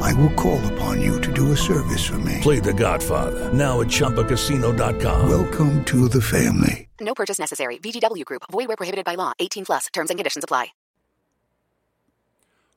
I will call upon you to do a service for me. Play The Godfather now at ChumbaCasino.com. Welcome to the family. No purchase necessary. VGW Group. Void where prohibited by law. 18 plus. Terms and conditions apply.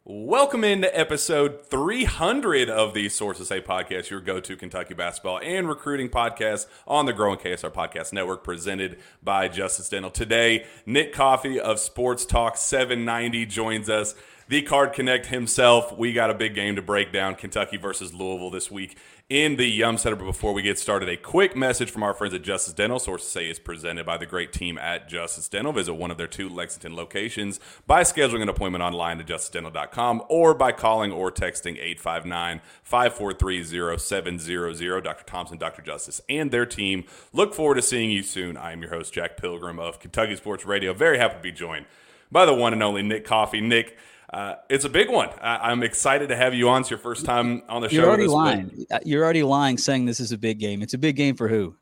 Welcome into episode 300 of the Sources Say podcast, your go-to Kentucky basketball and recruiting podcast on the growing KSR Podcast Network, presented by Justice Dental. Today, Nick Coffey of Sports Talk 790 joins us. The Card Connect himself. We got a big game to break down. Kentucky versus Louisville this week in the Yum Center. But before we get started, a quick message from our friends at Justice Dental. Sources say is presented by the great team at Justice Dental. Visit one of their two Lexington locations by scheduling an appointment online at justicedental.com or by calling or texting 859 543 0700. Dr. Thompson, Dr. Justice, and their team look forward to seeing you soon. I am your host, Jack Pilgrim of Kentucky Sports Radio. Very happy to be joined by the one and only Nick Coffey. Nick, uh, it's a big one. I, am excited to have you on. It's your first time on the show. You're already lying. Week. Uh, you're already lying, saying this is a big game. It's a big game for who?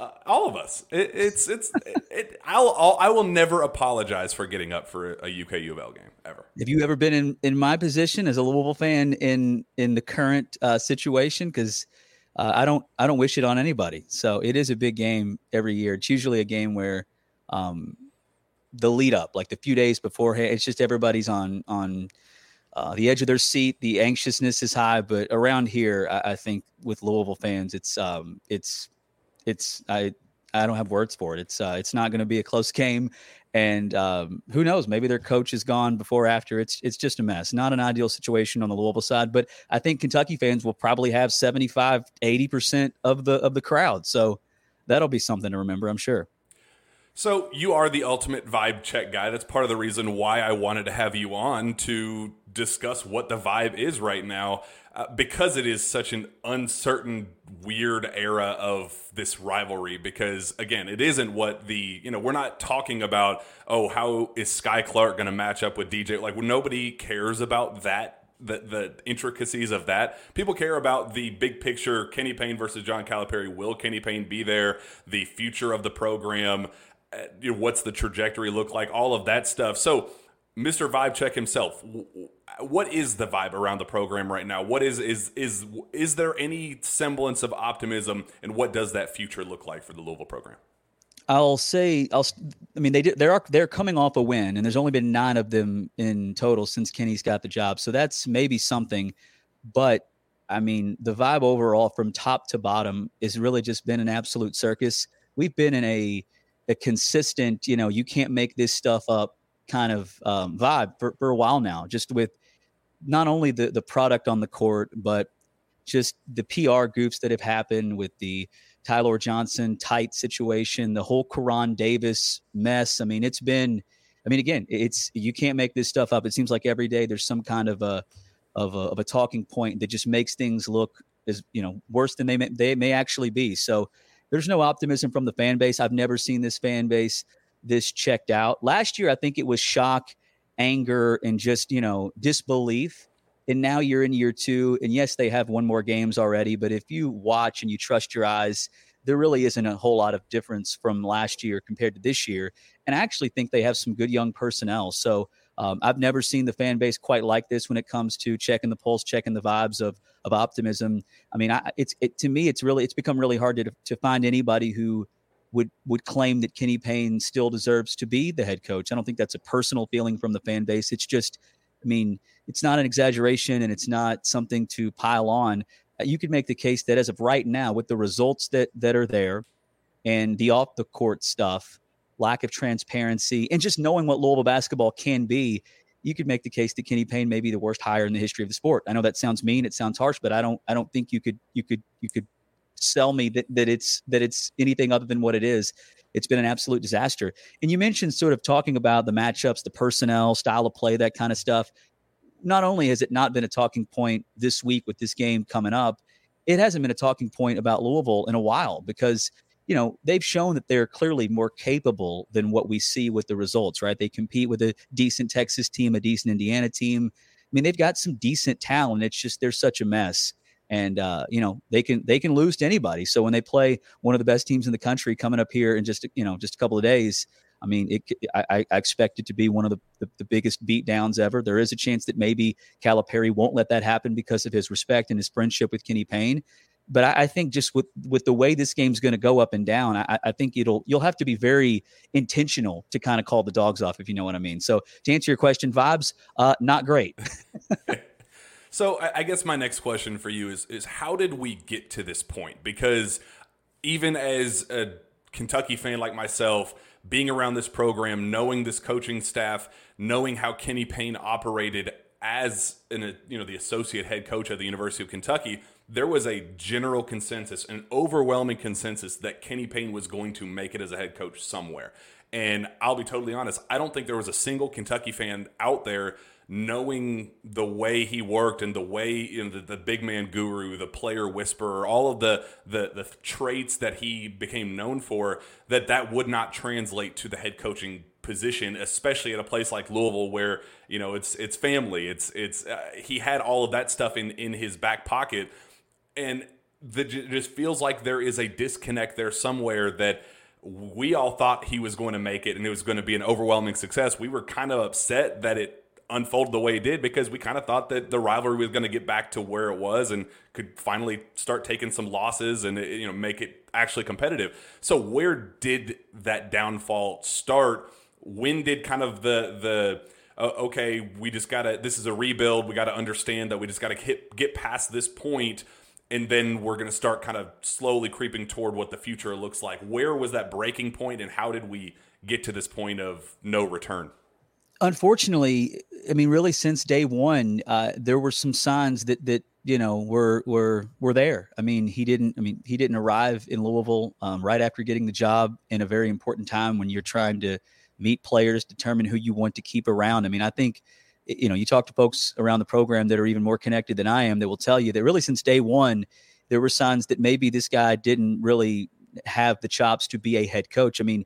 Uh, all of us. It, it's it's. it, I'll, I'll I will never apologize for getting up for a UK U of L game ever. Have you ever been in in my position as a Louisville fan in in the current uh, situation? Because uh, I don't I don't wish it on anybody. So it is a big game every year. It's usually a game where um, the lead up, like the few days beforehand. It's just everybody's on on uh, the edge of their seat. The anxiousness is high, but around here, I, I think with Louisville fans, it's um, it's it's I I don't have words for it. It's uh, it's not going to be a close game, and um, who knows? Maybe their coach is gone before after. It's it's just a mess. Not an ideal situation on the Louisville side, but I think Kentucky fans will probably have 75, 80 percent of the of the crowd. So that'll be something to remember. I'm sure. So you are the ultimate vibe check guy. That's part of the reason why I wanted to have you on to discuss what the vibe is right now, uh, because it is such an uncertain, weird era of this rivalry. Because again, it isn't what the you know we're not talking about. Oh, how is Skyy Clark going to match up with DJ? Like nobody cares about that the, the intricacies of that. People care about the big picture Kenny Payne versus John Calipari. Will Kenny Payne be there? The future of the program you know, what's the trajectory look like, all of that stuff. So, Mr. Vibe Check himself, what is the vibe around the program right now? What is is is is there any semblance of optimism, and what does that future look like for the Louisville program? I'll say I'll. I mean, they they are they're coming off a win, and there's only been nine of them in total since Kenny's got the job. So that's maybe something, but I mean, the vibe overall from top to bottom has really just been an absolute circus. We've been in a a consistent, you know, you can't make this stuff up kind of um, vibe for, for a while now, just with not only the, the product on the court, but just the PR goofs that have happened with the Ty-Laur Johnson tight situation, the whole Koron Davis mess. I mean, it's been, I mean, again, it's, you can't make this stuff up. It seems like every day there's some kind of a, of a, of a talking point that just makes things look as, you know, worse than they may, they may actually be. So, there's no optimism from the fan base. I've never seen this fan base this checked out. Last year, I think it was shock, anger, and just, you know, disbelief. And now you're in year two. And yes, they have one more games already. But if you watch and you trust your eyes, there really isn't a whole lot of difference from last year compared to this year. And I actually think they have some good young personnel. So um, I've never seen the fan base quite like this when it comes to checking the pulse, checking the vibes of of optimism. I mean, I, it's it, to me, it's really it's become really hard to to find anybody who would would claim that Kenny Payne still deserves to be the head coach. I don't think that's a personal feeling from the fan base. It's just, I mean, it's not an exaggeration and it's not something to pile on. Uh, you could make the case that as of right now, with the results that that are there, and the off the court stuff, lack of transparency, and just knowing what Louisville basketball can be, you could make the case that Kenny Payne may be the worst hire in the history of the sport. I know that sounds mean, it sounds harsh, but I don't I don't think you could you could you could sell me that that it's that it's anything other than what it is. It's been an absolute disaster. And you mentioned sort of talking about the matchups, the personnel, style of play, that kind of stuff. Not only has it not been a talking point this week with this game coming up, it hasn't been a talking point about Louisville in a while because you know, they've shown that they're clearly more capable than what we see with the results, right? They compete with a decent Texas team, a decent Indiana team. I mean, they've got some decent talent. It's just they're such a mess. And uh, you know, they can they can lose to anybody. So when they play one of the best teams in the country coming up here in just you know just a couple of days, I mean, it, I, I, expect it to be one of the, the, the biggest beatdowns ever. There is a chance that maybe Calipari won't let that happen because of his respect and his friendship with Kenny Payne but I, I, think just with with the way this game's going to go up and down, I, I, think it'll you'll have to be very intentional to kind of call the dogs off, if you know what I mean. So to answer your question, vibes uh, not great. so I guess my next question for you is is how did we get to this point? Because even as a Kentucky fan like myself, being around this program, knowing this coaching staff, knowing how Kenny Payne operated as an, you know the associate head coach at the University of Kentucky, there was a general consensus, an overwhelming consensus that Kenny Payne was going to make it as a head coach somewhere. And I'll be totally honest, I don't think there was a single Kentucky fan out there knowing the way he worked and the way you know, the, the big man guru, the player whisperer, all of the, the the traits that he became known for, that that would not translate to the head coaching position, especially at a place like Louisville, where you know it's it's family. It's it's uh, he had all of that stuff in in his back pocket and the, it just feels like there is a disconnect there somewhere that we all thought he was going to make it and it was going to be an overwhelming success. We were kind of upset that it unfolded the way it did because we kind of thought that the rivalry was going to get back to where it was and could finally start taking some losses and you know make it actually competitive. So where did that downfall start? When did kind of the the uh, okay, we just got to this is a rebuild. We got to understand that we just got to get past this point and then we're going to start kind of slowly creeping toward what the future looks like. Where was that breaking point, and how did we get to this point of no return? Unfortunately, I mean, really, since day one, uh, there were some signs that that you know were were were there. I mean, he didn't. I mean, he didn't arrive in Louisville um, right after getting the job in a very important time when you're trying to meet players, determine who you want to keep around. I mean, I think you know, you talk to folks around the program that are even more connected than I am that will tell you that really since day one, there were signs that maybe this guy didn't really have the chops to be a head coach. I mean,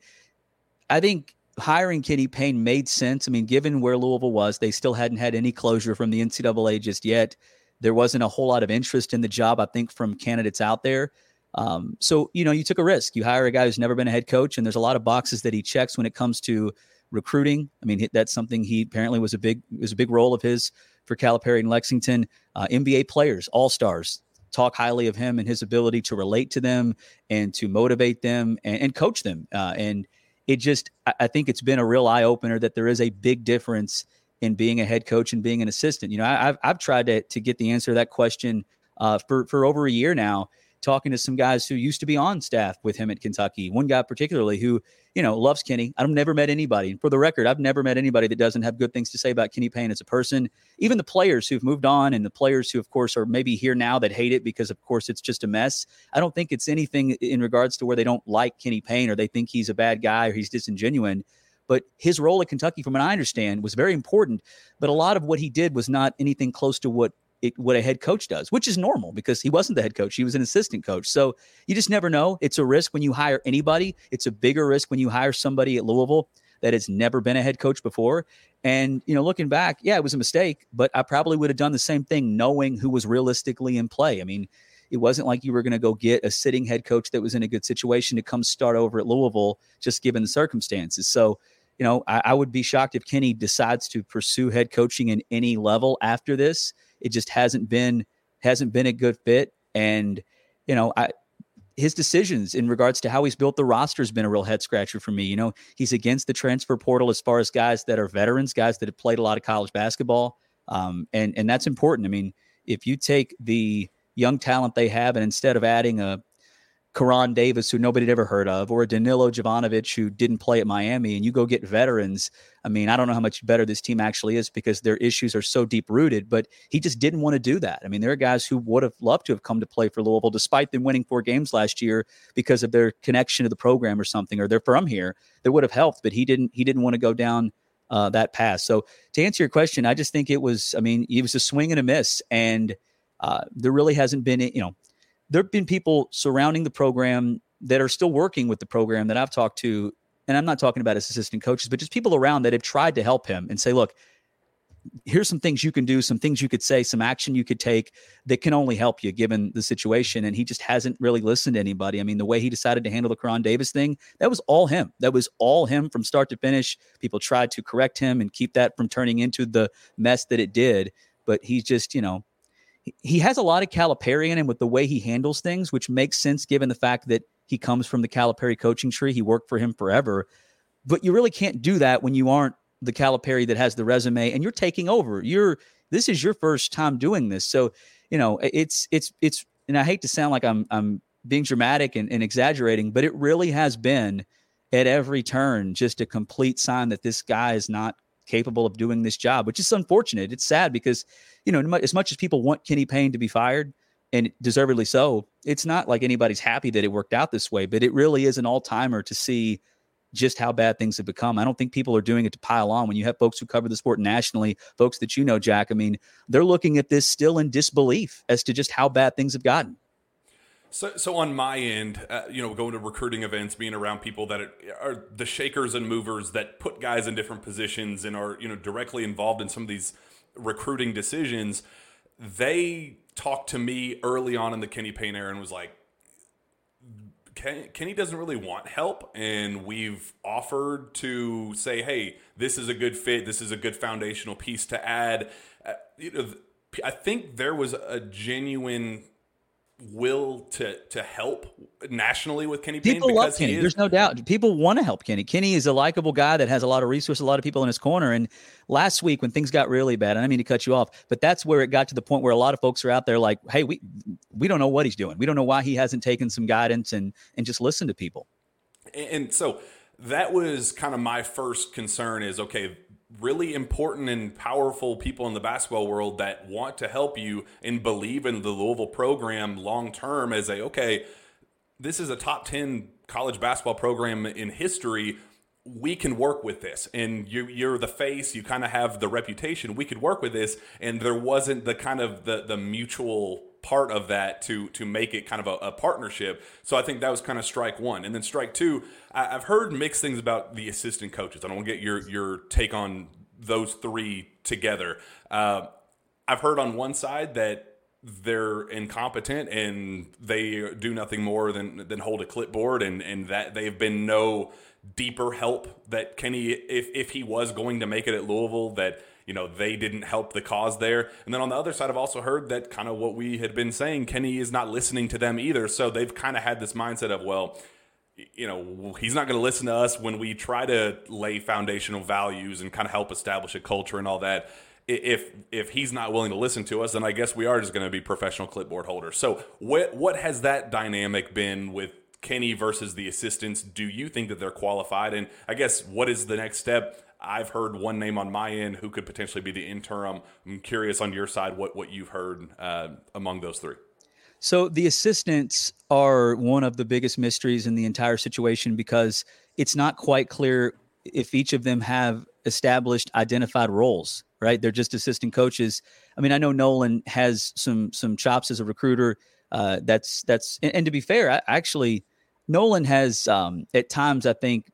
I think hiring Kenny Payne made sense. I mean, given where Louisville was, they still hadn't had any closure from the NCAA just yet. There wasn't a whole lot of interest in the job, I think, from candidates out there. Um, so, you know, you took a risk. You hire a guy who's never been a head coach, and there's a lot of boxes that he checks when it comes to recruiting. I mean, that's something he apparently was a big was a big role of his for Calipari in Lexington. Uh, NBA players, all stars, talk highly of him and his ability to relate to them and to motivate them and, and coach them. Uh, and it just, I, I think it's been a real eye opener that there is a big difference in being a head coach and being an assistant. You know, I, have I've tried to to get the answer to that question uh, for for over a year now talking to some guys who used to be on staff with him at Kentucky. One guy particularly who, you know, loves Kenny. I've never met anybody. For the record, I've never met anybody that doesn't have good things to say about Kenny Payne as a person. Even the players who've moved on and the players who, of course, are maybe here now that hate it because, of course, it's just a mess. I don't think it's anything in regards to where they don't like Kenny Payne or they think he's a bad guy or he's disingenuous but his role at Kentucky, from what I understand, was very important. But a lot of what he did was not anything close to what it, what a head coach does, which is normal because he wasn't the head coach. He was an assistant coach. So you just never know. It's a risk when you hire anybody. It's a bigger risk when you hire somebody at Louisville that has never been a head coach before. And, you know, looking back, yeah, it was a mistake, but I probably would have done the same thing knowing who was realistically in play. I mean, it wasn't like you were going to go get a sitting head coach that was in a good situation to come start over at Louisville, just given the circumstances. So, you know, I, I would be shocked if Kenny decides to pursue head coaching in any level after this it just hasn't been hasn't been a good fit. And you know, I his decisions in regards to how he's built the roster has been a real head scratcher for me. You know, he's against the transfer portal as far as guys that are veterans, guys that have played a lot of college basketball, um, and and that's important. I mean, if you take the young talent they have, and instead of adding a Koron Davis, who nobody had ever heard of, or Danilo Jovanovic, who didn't play at Miami, and you go get veterans. I mean, I don't know how much better this team actually is because their issues are so deep rooted, but he just didn't want to do that. I mean, there are guys who would have loved to have come to play for Louisville despite them winning four games last year because of their connection to the program or something, or they're from here that would have helped, but he didn't, he didn't want to go down uh, that path. So to answer your question, I just think it was, I mean, it was a swing and a miss. And uh, there really hasn't been, you know, there have been people surrounding the program that are still working with the program that I've talked to, and I'm not talking about his assistant coaches, but just people around that have tried to help him and say, look, here's some things you can do, some things you could say, some action you could take that can only help you given the situation. And he just hasn't really listened to anybody. I mean, the way he decided to handle the Koron Davis thing, that was all him. That was all him from start to finish. People tried to correct him and keep that from turning into the mess that it did. But he's just, you know, he has a lot of Calipari in him with the way he handles things, which makes sense given the fact that he comes from the Calipari coaching tree. He worked for him forever. But you really can't do that when you aren't the Calipari that has the resume and you're taking over. You're this is your first time doing this. So, you know, it's it's it's and I hate to sound like I'm I'm being dramatic and, and exaggerating, but it really has been at every turn just a complete sign that this guy is not capable of doing this job, which is unfortunate. It's sad because, you know, as much as people want Kenny Payne to be fired, and deservedly so, it's not like anybody's happy that it worked out this way, but it really is an all timer to see just how bad things have become. I don't think people are doing it to pile on. When you have folks who cover the sport nationally, folks that you know, Jack, I mean, they're looking at this still in disbelief as to just how bad things have gotten. So, so on my end, uh, you know, going to recruiting events, being around people that are, the shakers and movers that put guys in different positions and are, you know, directly involved in some of these recruiting decisions, they talked to me early on in the Kenny Payne era and was like, Kenny doesn't really want help, and we've offered to say, "Hey, this is a good fit. This is a good foundational piece to add." Uh, you know, I think there was a genuine will to to help nationally with Kenny Payne people love Kenny. There's no doubt. People want to help Kenny. Kenny is a likable guy that has a lot of resources, a lot of people in his corner. And last week when things got really bad, and I mean to cut you off, but that's where it got to the point where a lot of folks are out there like, "Hey, we we don't know what he's doing. We don't know why he hasn't taken some guidance and and just listen to people." And so that was kind of my first concern is okay really important and powerful people in the basketball world that want to help you and believe in the Louisville program long term as a okay, this is a top 10 college basketball program in history. We can work with this, and you, you're the face. You kind of have the reputation. We could work with this, and there wasn't the kind of the the mutual part of that to to make it kind of a, a, partnership. So I think that was kind of strike one, and then strike two. I, have heard mixed things about the assistant coaches. I don't want to get your your take on those three together. Uh, I've heard on one side that they're incompetent and they do nothing more than than hold a clipboard, and and that they've been no deeper help that Kenny, if if he was going to make it at Louisville, that you know they didn't help the cause there. And then on the other side, I've also heard that kind of what we had been saying, Kenny is not listening to them either. So they've kind of had this mindset of well. You know, he's not going to listen to us when we try to lay foundational values and kind of help establish a culture and all that if if he's not willing to listen to us, then I guess we are just going to be professional clipboard holders. So what what has that dynamic been with Kenny versus the assistants? Do you think that they're qualified? And I guess what is the next step? I've heard one name on my end who could potentially be the interim. I'm curious on your side what what you've heard uh, among those three. So the assistants are one of the biggest mysteries in the entire situation because it's not quite clear if each of them have established identified roles right they're just assistant coaches i mean i know nolan has some some chops as a recruiter uh, that's that's and, and, to be fair I, actually nolan has um, at times i think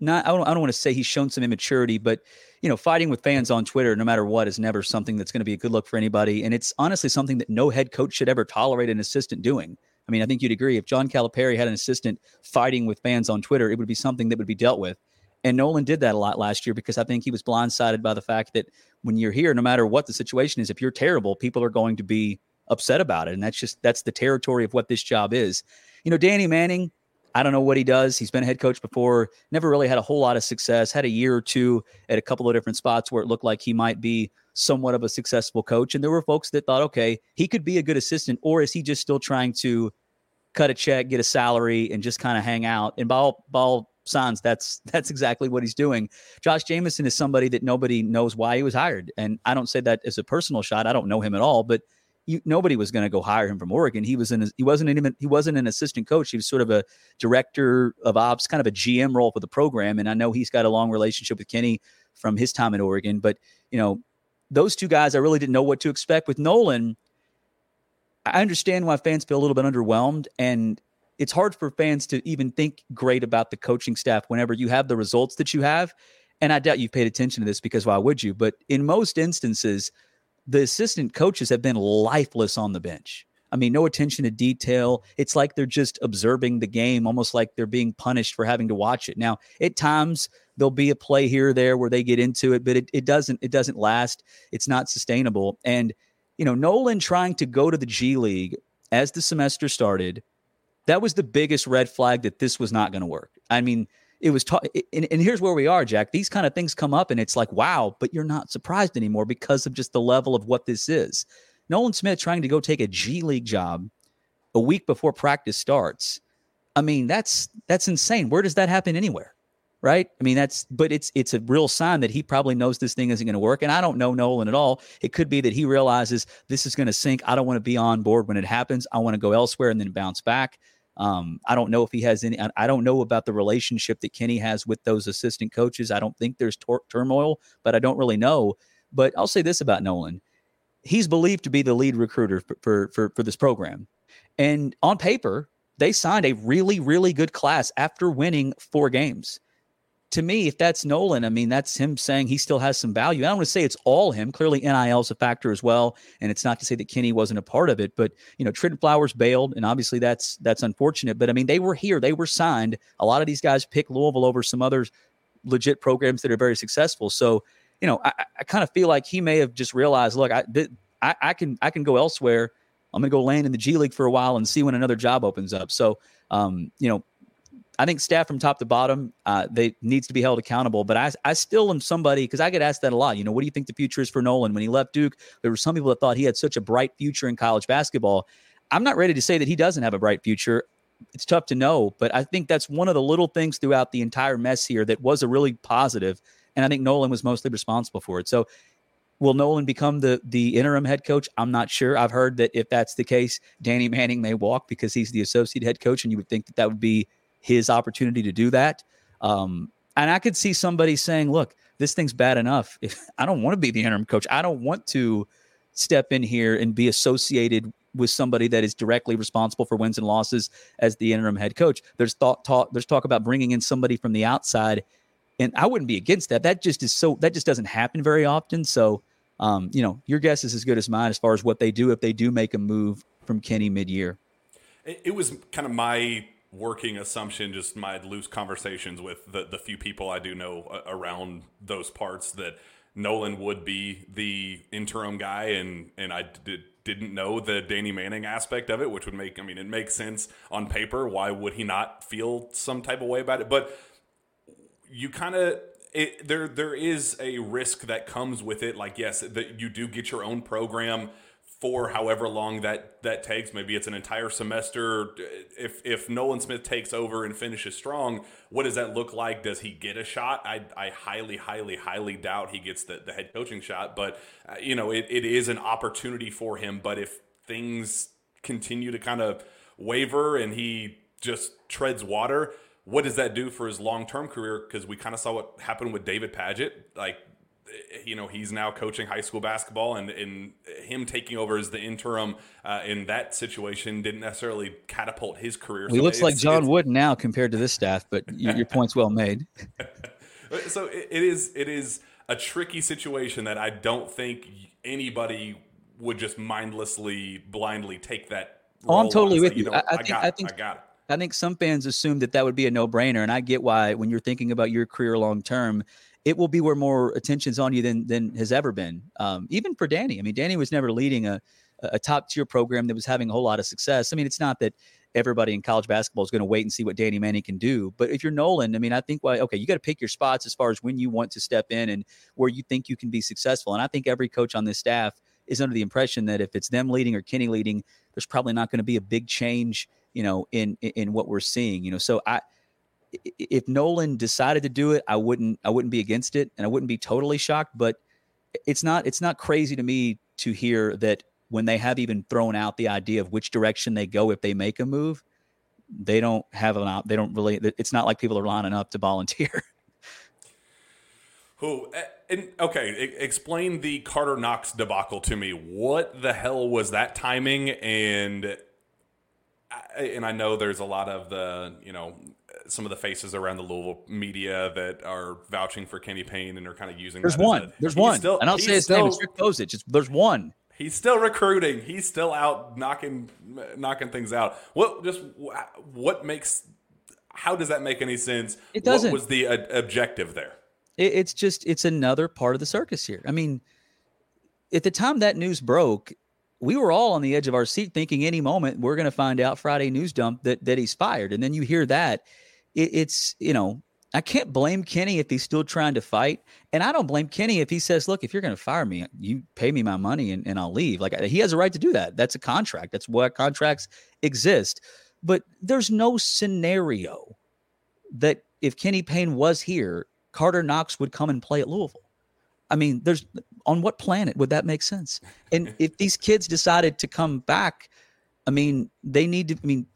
not I don't, I don't want to say he's shown some immaturity, but you know, fighting with fans on Twitter, no matter what, is never something that's going to be a good look for anybody. And it's honestly something that no head coach should ever tolerate an assistant doing. I mean, I think you'd agree if John Calipari had an assistant fighting with fans on Twitter, it would be something that would be dealt with. And Nolan did that a lot last year because I think he was blindsided by the fact that when you're here, no matter what the situation is, if you're terrible, people are going to be upset about it. And that's just that's the territory of what this job is. You know, Danny Manning, I don't know what he does. He's been a head coach before, never really had a whole lot of success, had a year or two at a couple of different spots where it looked like he might be somewhat of a successful coach. And there were folks that thought, okay, he could be a good assistant, or is he just still trying to cut a check, get a salary, and just kind of hang out? And by all, by all signs, that's that's exactly what he's doing. Josh Jamieson is somebody that nobody knows why he was hired. And I don't say that as a personal shot. I don't know him at all, but – you, nobody was going to go hire him from Oregon. He was in he wasn't even he wasn't an assistant coach. He was sort of a director of ops, kind of a GM role for the program. And I know he's got a long relationship with Kenny from his time in Oregon. But you know, those two guys, I really didn't know what to expect with Nolan. I understand why fans feel a little bit underwhelmed, and it's hard for fans to even think great about the coaching staff whenever you have the results that you have. And I doubt you've paid attention to this because why would you? But in most instances, the assistant coaches have been lifeless on the bench. I mean, no attention to detail. It's like they're just observing the game, almost like they're being punished for having to watch it. Now, at times there'll be a play here or there where they get into it, but it, it doesn't it doesn't last. It's not sustainable. And you know, Nolan trying to go to the G League as the semester started, that was the biggest red flag that this was not going to work. I mean, it was ta- and, and here's where we are, Jack. These kind of things come up, and it's like, wow, but you're not surprised anymore because of just the level of what this is. Nolan Smith trying to go take a G League job a week before practice starts. I mean, that's that's insane. Where does that happen anywhere? Right? I mean, that's but it's it's a real sign that he probably knows this thing isn't going to work. And I don't know Nolan at all. It could be that he realizes this is going to sink. I don't want to be on board when it happens. I want to go elsewhere and then bounce back. Um, I don't know if he has any. I don't know about the relationship that Kenny has with those assistant coaches. I don't think there's tor- turmoil, but I don't really know. But I'll say this about Nolan: he's believed to be the lead recruiter for, for, for, for this program. And on paper, they signed a really, really good class after winning four games. To me, if that's Nolan, I mean, that's him saying he still has some value. I don't want to say it's all him. Clearly, NIL is a factor as well, and it's not to say that Kenny wasn't a part of it. But you know, Trent Flowers bailed, and obviously that's that's unfortunate. But I mean, they were here, they were signed. A lot of these guys pick Louisville over some other legit programs that are very successful. So you know, I, I kind of feel like he may have just realized, look, I, I, I can I can go elsewhere. I'm going to go land in the G League for a while and see when another job opens up. So, um, you know, I think staff from top to bottom, uh, they needs to be held accountable. But I, I still am somebody because I get asked that a lot. You know, what do you think the future is for Nolan? When he left Duke, there were some people that thought he had such a bright future in college basketball. I'm not ready to say that he doesn't have a bright future. It's tough to know, but I think that's one of the little things throughout the entire mess here that was a really positive and I think Nolan was mostly responsible for it. So will Nolan become the the interim head coach? I'm not sure. I've heard that if that's the case, Danny Manning may walk because he's the associate head coach, and you would think that that would be his opportunity to do that. Um, and I could see somebody saying, "Look, this thing's bad enough. If I don't want to be the interim coach, I don't want to step in here and be associated with somebody that is directly responsible for wins and losses as the interim head coach. There's thought talk. There's talk about bringing in somebody from the outside and I wouldn't be against that. That just is so that just doesn't happen very often. So, um, you know, your guess is as good as mine as far as what they do if they do make a move from Kenny mid-year. It, was kind of my working assumption, just my loose conversations with the the few people I do know uh, around those parts that Nolan would be the interim guy, and and I did didn't know the Danny Manning aspect of it, which would make I mean it makes sense on paper. Why would he not feel some type of way about it? But you kind of there there is a risk that comes with it. Like yes, that you do get your own program for however long that that takes. Maybe it's an entire semester. If if Nolan Smith takes over and finishes strong, what does that look like? Does he get a shot? I, I highly highly highly doubt he gets the, the head coaching shot. But uh, you know it, it is an opportunity for him. But if things continue to kind of waver and he just treads water what does that do for his long term career? Because we kind of saw what happened with David Padgett Like, you know, he's now coaching high school basketball, and, and him taking over as the interim uh, in that situation didn't necessarily catapult his career. Well, he looks like John Wooden now compared to this staff, but your, your point's well made. so it, it is it is a tricky situation that I don't think anybody would just mindlessly, blindly take that. Oh, I'm totally with you. you know, I, I, think, I, think, I got it. I think some fans assume that that would be a no brainer, and I get why. When you're thinking about your career long term, it will be where more attention's on you than than has ever been. Um, even for Danny, I mean, Danny was never leading a a top tier program that was having a whole lot of success. I mean, it's not that everybody in college basketball is going to wait and see what Danny Manning can do. But if you're Nolan, I mean, I think why okay, you got to pick your spots as far as when you want to step in and where you think you can be successful. And I think every coach on this staff is under the impression that if it's them leading or Kenny leading, there's probably not going to be a big change you know, in in what we're seeing. You know, so I if Nolan decided to do it, I wouldn't I wouldn't be against it, and I wouldn't be totally shocked. But it's not it's not crazy to me to hear that when they have even thrown out the idea of which direction they go if they make a move, they don't have an op, they don't really. It's not like people are lining up to volunteer. Who eh, and okay, explain the Carter Knox debacle to me. What the hell was that timing and and I know there's a lot of the you know some of the faces around the Louisville media that are vouching for Kenny Payne and are kind of using. There's one. A, there's one. Still, and I'll say his still, name. It's Rick Bozich. It's, there's one. He's still recruiting. He's still out knocking knocking things out. What just what makes? How does that make any sense? It doesn't. What was the uh, objective there? It, it's just it's another part of the circus here. I mean, at the time that news broke, we were all on the edge of our seat thinking any moment we're going to find out Friday news dump that that he's fired. And then you hear that it, it's, you know, I can't blame Kenny if he's still trying to fight. And I don't blame Kenny if he says, look, if you're going to fire me, you pay me my money and, and I'll leave. Like he has a right to do that. That's a contract. That's what contracts exist. But there's no scenario that if Kenny Payne was here, Carter Knox would come and play at Louisville. I mean, there's on what planet would that make sense? And if these kids decided to come back, I mean, they need to. I mean,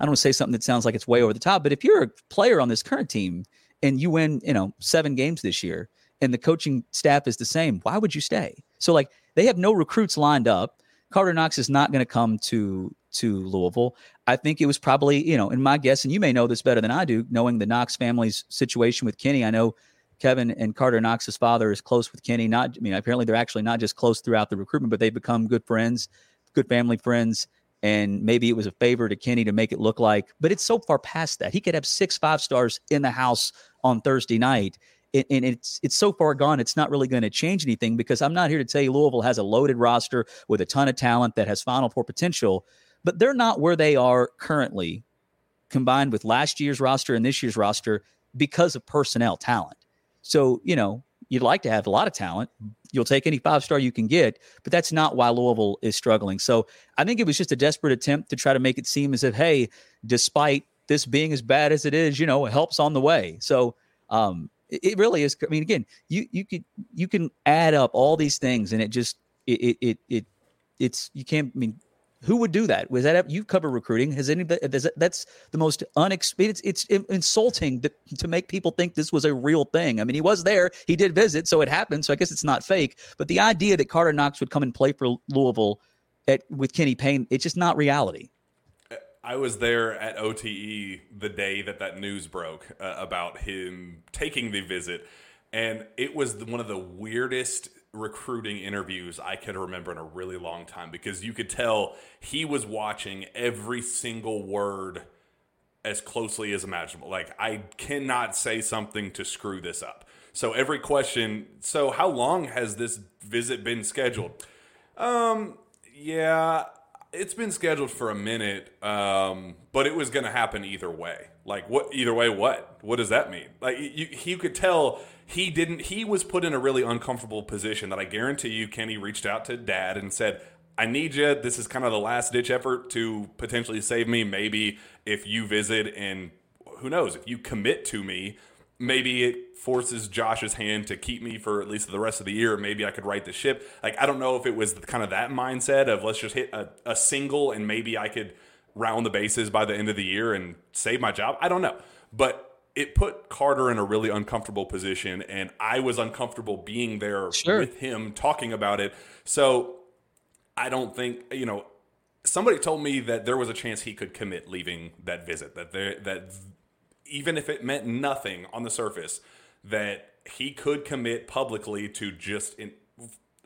I don't want to say something that sounds like it's way over the top, but if you're a player on this current team and you win, you know, seven games this year, and the coaching staff is the same, why would you stay? So like they have no recruits lined up. Carter Knox is not going to come to to Louisville. I think it was probably, you know, in my guess, and you may know this better than I do, knowing the Knox family's situation with Kenny. I know Kevin and Carter Knox's father is close with Kenny. Not, I mean, apparently they're actually not just close throughout the recruitment, but they've become good friends, good family friends. And maybe it was a favor to Kenny to make it look like, but it's so far past that. He could have six five stars in the house on Thursday night. and it's it's so far gone. It's not really going to change anything because I'm not here to tell you Louisville has a loaded roster with a ton of talent that has Final Four potential, but they're not where they are currently, combined with last year's roster and this year's roster because of personnel talent. So, you know, you'd like to have a lot of talent. You'll take any five star you can get, but that's not why Louisville is struggling. So I think it was just a desperate attempt to try to make it seem as if, hey, despite this being as bad as it is, you know, it help's on the way. So um, it, it really is. I mean, again, you you could you can add up all these things, and it just it it it, it's you can't. I mean, who would do that? Was that you cover recruiting? Has anybody? That's the most unexpected. It's, it's insulting to, to make people think this was a real thing. I mean, he was there, he did visit, so it happened. So I guess it's not fake. But the idea that Carter Knox would come and play for Louisville at with Kenny Payne, it's just not reality. I was there at OTE the day that that news broke uh, about him taking the visit, and it was one of the weirdest recruiting interviews I could remember in a really long time because you could tell he was watching every single word as closely as imaginable. Like, I cannot say something to screw this up. So every question, so how long has this visit been scheduled? Um, yeah, it's been scheduled for a minute, um, but it was going to happen either way. Like, what? Either way, what? What does that mean? Like, you, you could tell he didn't he was put in a really uncomfortable position that I guarantee you Kenny reached out to dad and said I need you this is kind of the last ditch effort to potentially save me maybe if you visit and who knows if you commit to me maybe it forces Josh's hand to keep me for at least the rest of the year maybe I could right the ship like I don't know if it was kind of that mindset of let's just hit a, a single and maybe I could round the bases by the end of the year and save my job I don't know but it put Carter in a really uncomfortable position, and I was uncomfortable being there sure. with him talking about it. So I don't think you know. Somebody told me that there was a chance he could commit leaving that visit. That there, that even if it meant nothing on the surface, that he could commit publicly to just, in,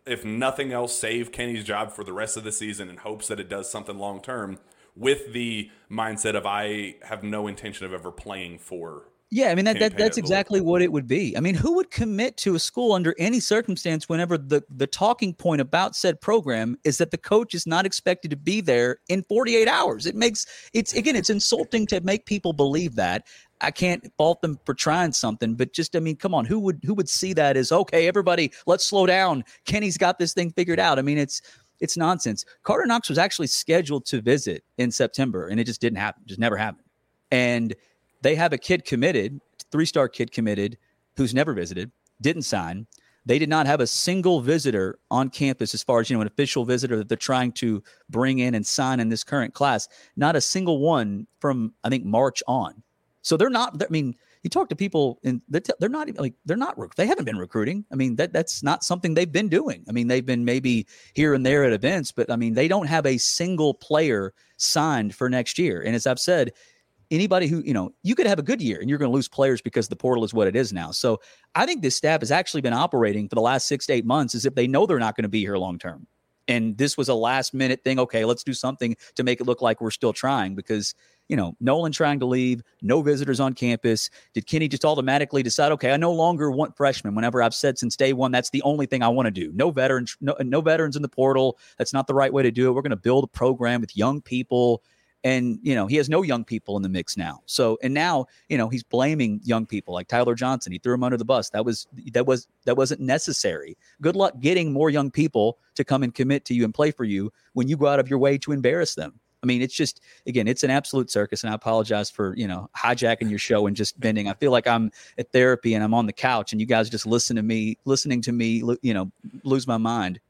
if nothing else, save Kenny's job for the rest of the season in hopes that it does something long term. With the mindset of I have no intention of ever playing for yeah, I mean that, that that's exactly what it would be. I mean, who would commit to a school under any circumstance whenever the the talking point about said program is that the coach is not expected to be there in 48 hours? It makes it's again, it's insulting to make people believe that. I can't fault them for trying something, but just I mean, come on, who would who would see that as okay, everybody, let's slow down. Kenny's got this thing figured out. I mean, it's it's nonsense. Carter Knox was actually scheduled to visit in September, and it just didn't happen. Just never happened. And they have a kid committed, three star kid committed, who's never visited, didn't sign. They did not have a single visitor on campus as far as, you know, an official visitor that they're trying to bring in and sign in this current class. Not a single one from, I think, March on. So they're not, I mean, you talk to people and they're, they're not even like they're not they haven't been recruiting. I mean that that's not something they've been doing. I mean they've been maybe here and there at events, but I mean they don't have a single player signed for next year. And as I've said, anybody who you know you could have a good year and you're going to lose players because the portal is what it is now. So I think this staff has actually been operating for the last six to eight months as if they know they're not going to be here long term. And this was a last minute thing. Okay, let's do something to make it look like we're still trying because you know, Nolan trying to leave, no visitors on campus. Did Kenny just automatically decide, okay, I no longer want freshmen? Whenever I've said since day one, that's the only thing I want to do. No veterans, no, no veterans in the portal. That's not the right way to do it. We're going to build a program with young people. And, you know, he has no young people in the mix now. So, and now, you know, he's blaming young people like Ty-Laur Johnson. He threw him under the bus. That was, that was, that wasn't necessary. Good luck getting more young people to come and commit to you and play for you when you go out of your way to embarrass them. I mean, it's just again, it's an absolute circus, and I apologize for you know hijacking your show and just bending. I feel like I'm at therapy and I'm on the couch, and you guys just listen to me, listening to me, you know, lose my mind.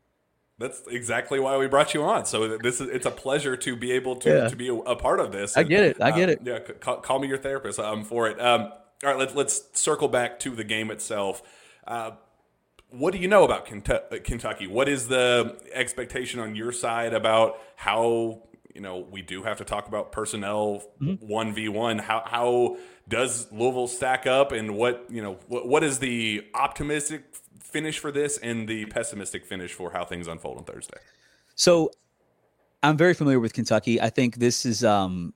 That's exactly why we brought you on. So this is it's a pleasure to be able to yeah. to be a, a, part of this. I get it. I get um, it. Yeah, call, call, me your therapist. I'm for it. Um, all right, let's let's circle back to the game itself. Uh, what do you know about Kentucky? What is the expectation on your side about how you know, we do have to talk about personnel mm-hmm. one v one. How how does Louisville stack up, and what you know, what, what is the optimistic finish for this, and the pessimistic finish for how things unfold on Thursday? So, I'm very familiar with Kentucky. I think this is, um,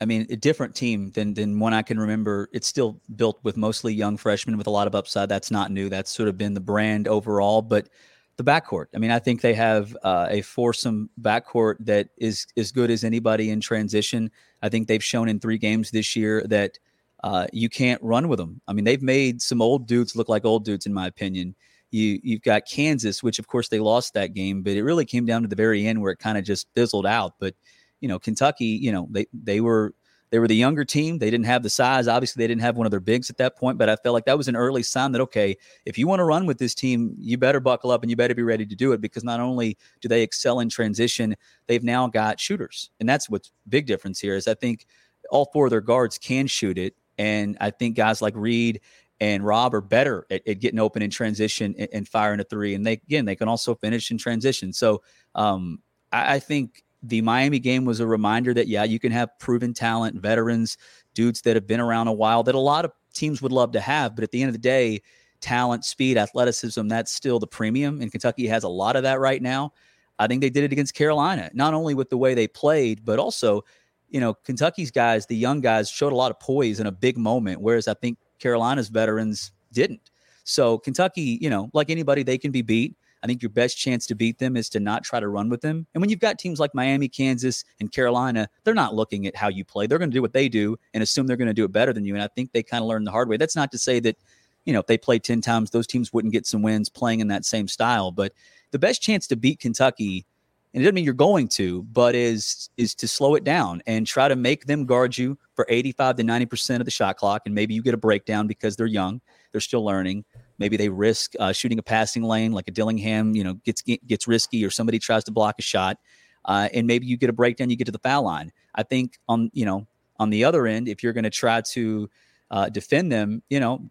I mean, a different team than than one I can remember. It's still built with mostly young freshmen with a lot of upside. That's not new. That's sort of been the brand overall, but the backcourt. I mean, I think they have uh, a foursome backcourt that is as good as anybody in transition. I think they've shown in three games this year that uh, you can't run with them. I mean, they've made some old dudes look like old dudes, in my opinion. You you've got Kansas, which of course they lost that game, but it really came down to the very end where it kind of just fizzled out. But you know, Kentucky, you know, they they were they were the younger team. They didn't have the size. Obviously, they didn't have one of their bigs at that point, but I felt like that was an early sign that, okay, if you want to run with this team, you better buckle up and you better be ready to do it because not only do they excel in transition, they've now got shooters. And that's what's big difference here is I think all four of their guards can shoot it. And I think guys like Reed and Rob are better at, at getting open in transition and, and, firing a three. And they, again, they can also finish in transition. So um, I, I think the Miami game was a reminder that, yeah, you can have proven talent, veterans, dudes that have been around a while that a lot of teams would love to have. But at the end of the day, talent, speed, athleticism, that's still the premium. And Kentucky has a lot of that right now. I think they did it against Carolina, not only with the way they played, but also, you know, Kentucky's guys, the young guys, showed a lot of poise in a big moment, whereas I think Carolina's veterans didn't. So Kentucky, you know, like anybody, they can be beat. I think your best chance to beat them is to not try to run with them. And when you've got teams like Miami, Kansas, and Carolina, they're not looking at how you play. They're going to do what they do and assume they're going to do it better than you. And I think they kind of learned the hard way. That's not to say that, you know, if they played 10 times, those teams wouldn't get some wins playing in that same style. But the best chance to beat Kentucky, and it doesn't mean you're going to, but is is to slow it down and try to make them guard you for 85 to 90% of the shot clock. And maybe you get a breakdown because they're young, they're still learning. Maybe they risk uh, shooting a passing lane like a Dillingham, you know, gets gets risky, or somebody tries to block a shot, uh, and maybe you get a breakdown, you get to the foul line. I think on you know on the other end, if you're going to try to uh, defend them, you know,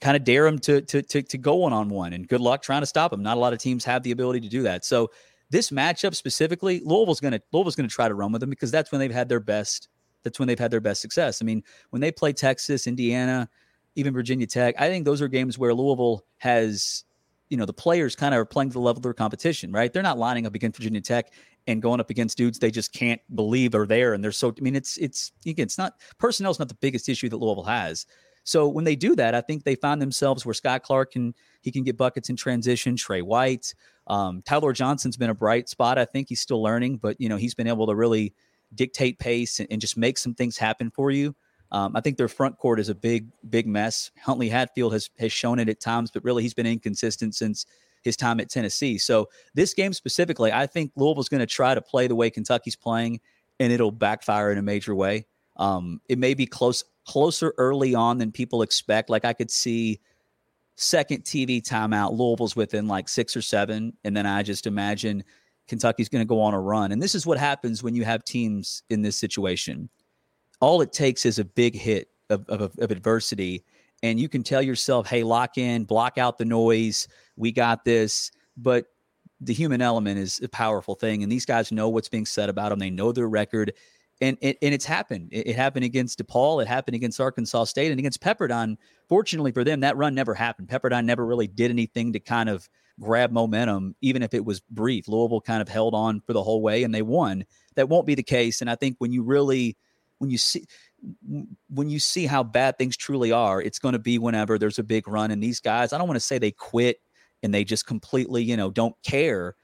kind of dare them to, to to to go one on one, and good luck trying to stop them. Not a lot of teams have the ability to do that. So this matchup specifically, Louisville's going to Louisville's going to try to run with them because that's when they've had their best. That's when they've had their best success. I mean, when they play Texas, Indiana, even Virginia Tech. I think those are games where Louisville has, you know, the players kind of are playing to the level of their competition, right? They're not lining up against Virginia Tech and going up against dudes they just can't believe are there. And they're so, I mean, it's, it's, again, it's not, personnel is not the biggest issue that Louisville has. So when they do that, I think they find themselves where Scott Clark can, he can get buckets in transition. Tre White, um, Ty-Laur Johnson's been a bright spot. I think he's still learning, but, you know, he's been able to really dictate pace and, and just make some things happen for you. Um, I think their front court is a big, big mess. Huntley Hatfield has has shown it at times, but really he's been inconsistent since his time at Tennessee. So this game specifically, I think Louisville's going to try to play the way Kentucky's playing, and it'll backfire in a major way. Um, it may be close, closer early on than people expect. Like I could see second TV timeout, Louisville's within like six or seven, and then I just imagine Kentucky's going to go on a run. And this is what happens when you have teams in this situation all it takes is a big hit of, of, of adversity, and you can tell yourself, "Hey, lock in, block out the noise. We got this." But the human element is a powerful thing, and these guys know what's being said about them. They know their record, and and, and it's happened. It, it, happened against DePaul. It happened against Arkansas State, and against Pepperdine. Fortunately for them, that run never happened. Pepperdine never really did anything to kind of grab momentum, even if it was brief. Louisville kind of held on for the whole way, and they won. That won't be the case. And I think when you really, when you see when you see how bad things truly are, it's going to be whenever there's a big run. And these guys, I don't want to say they quit and they just completely, you know, don't care.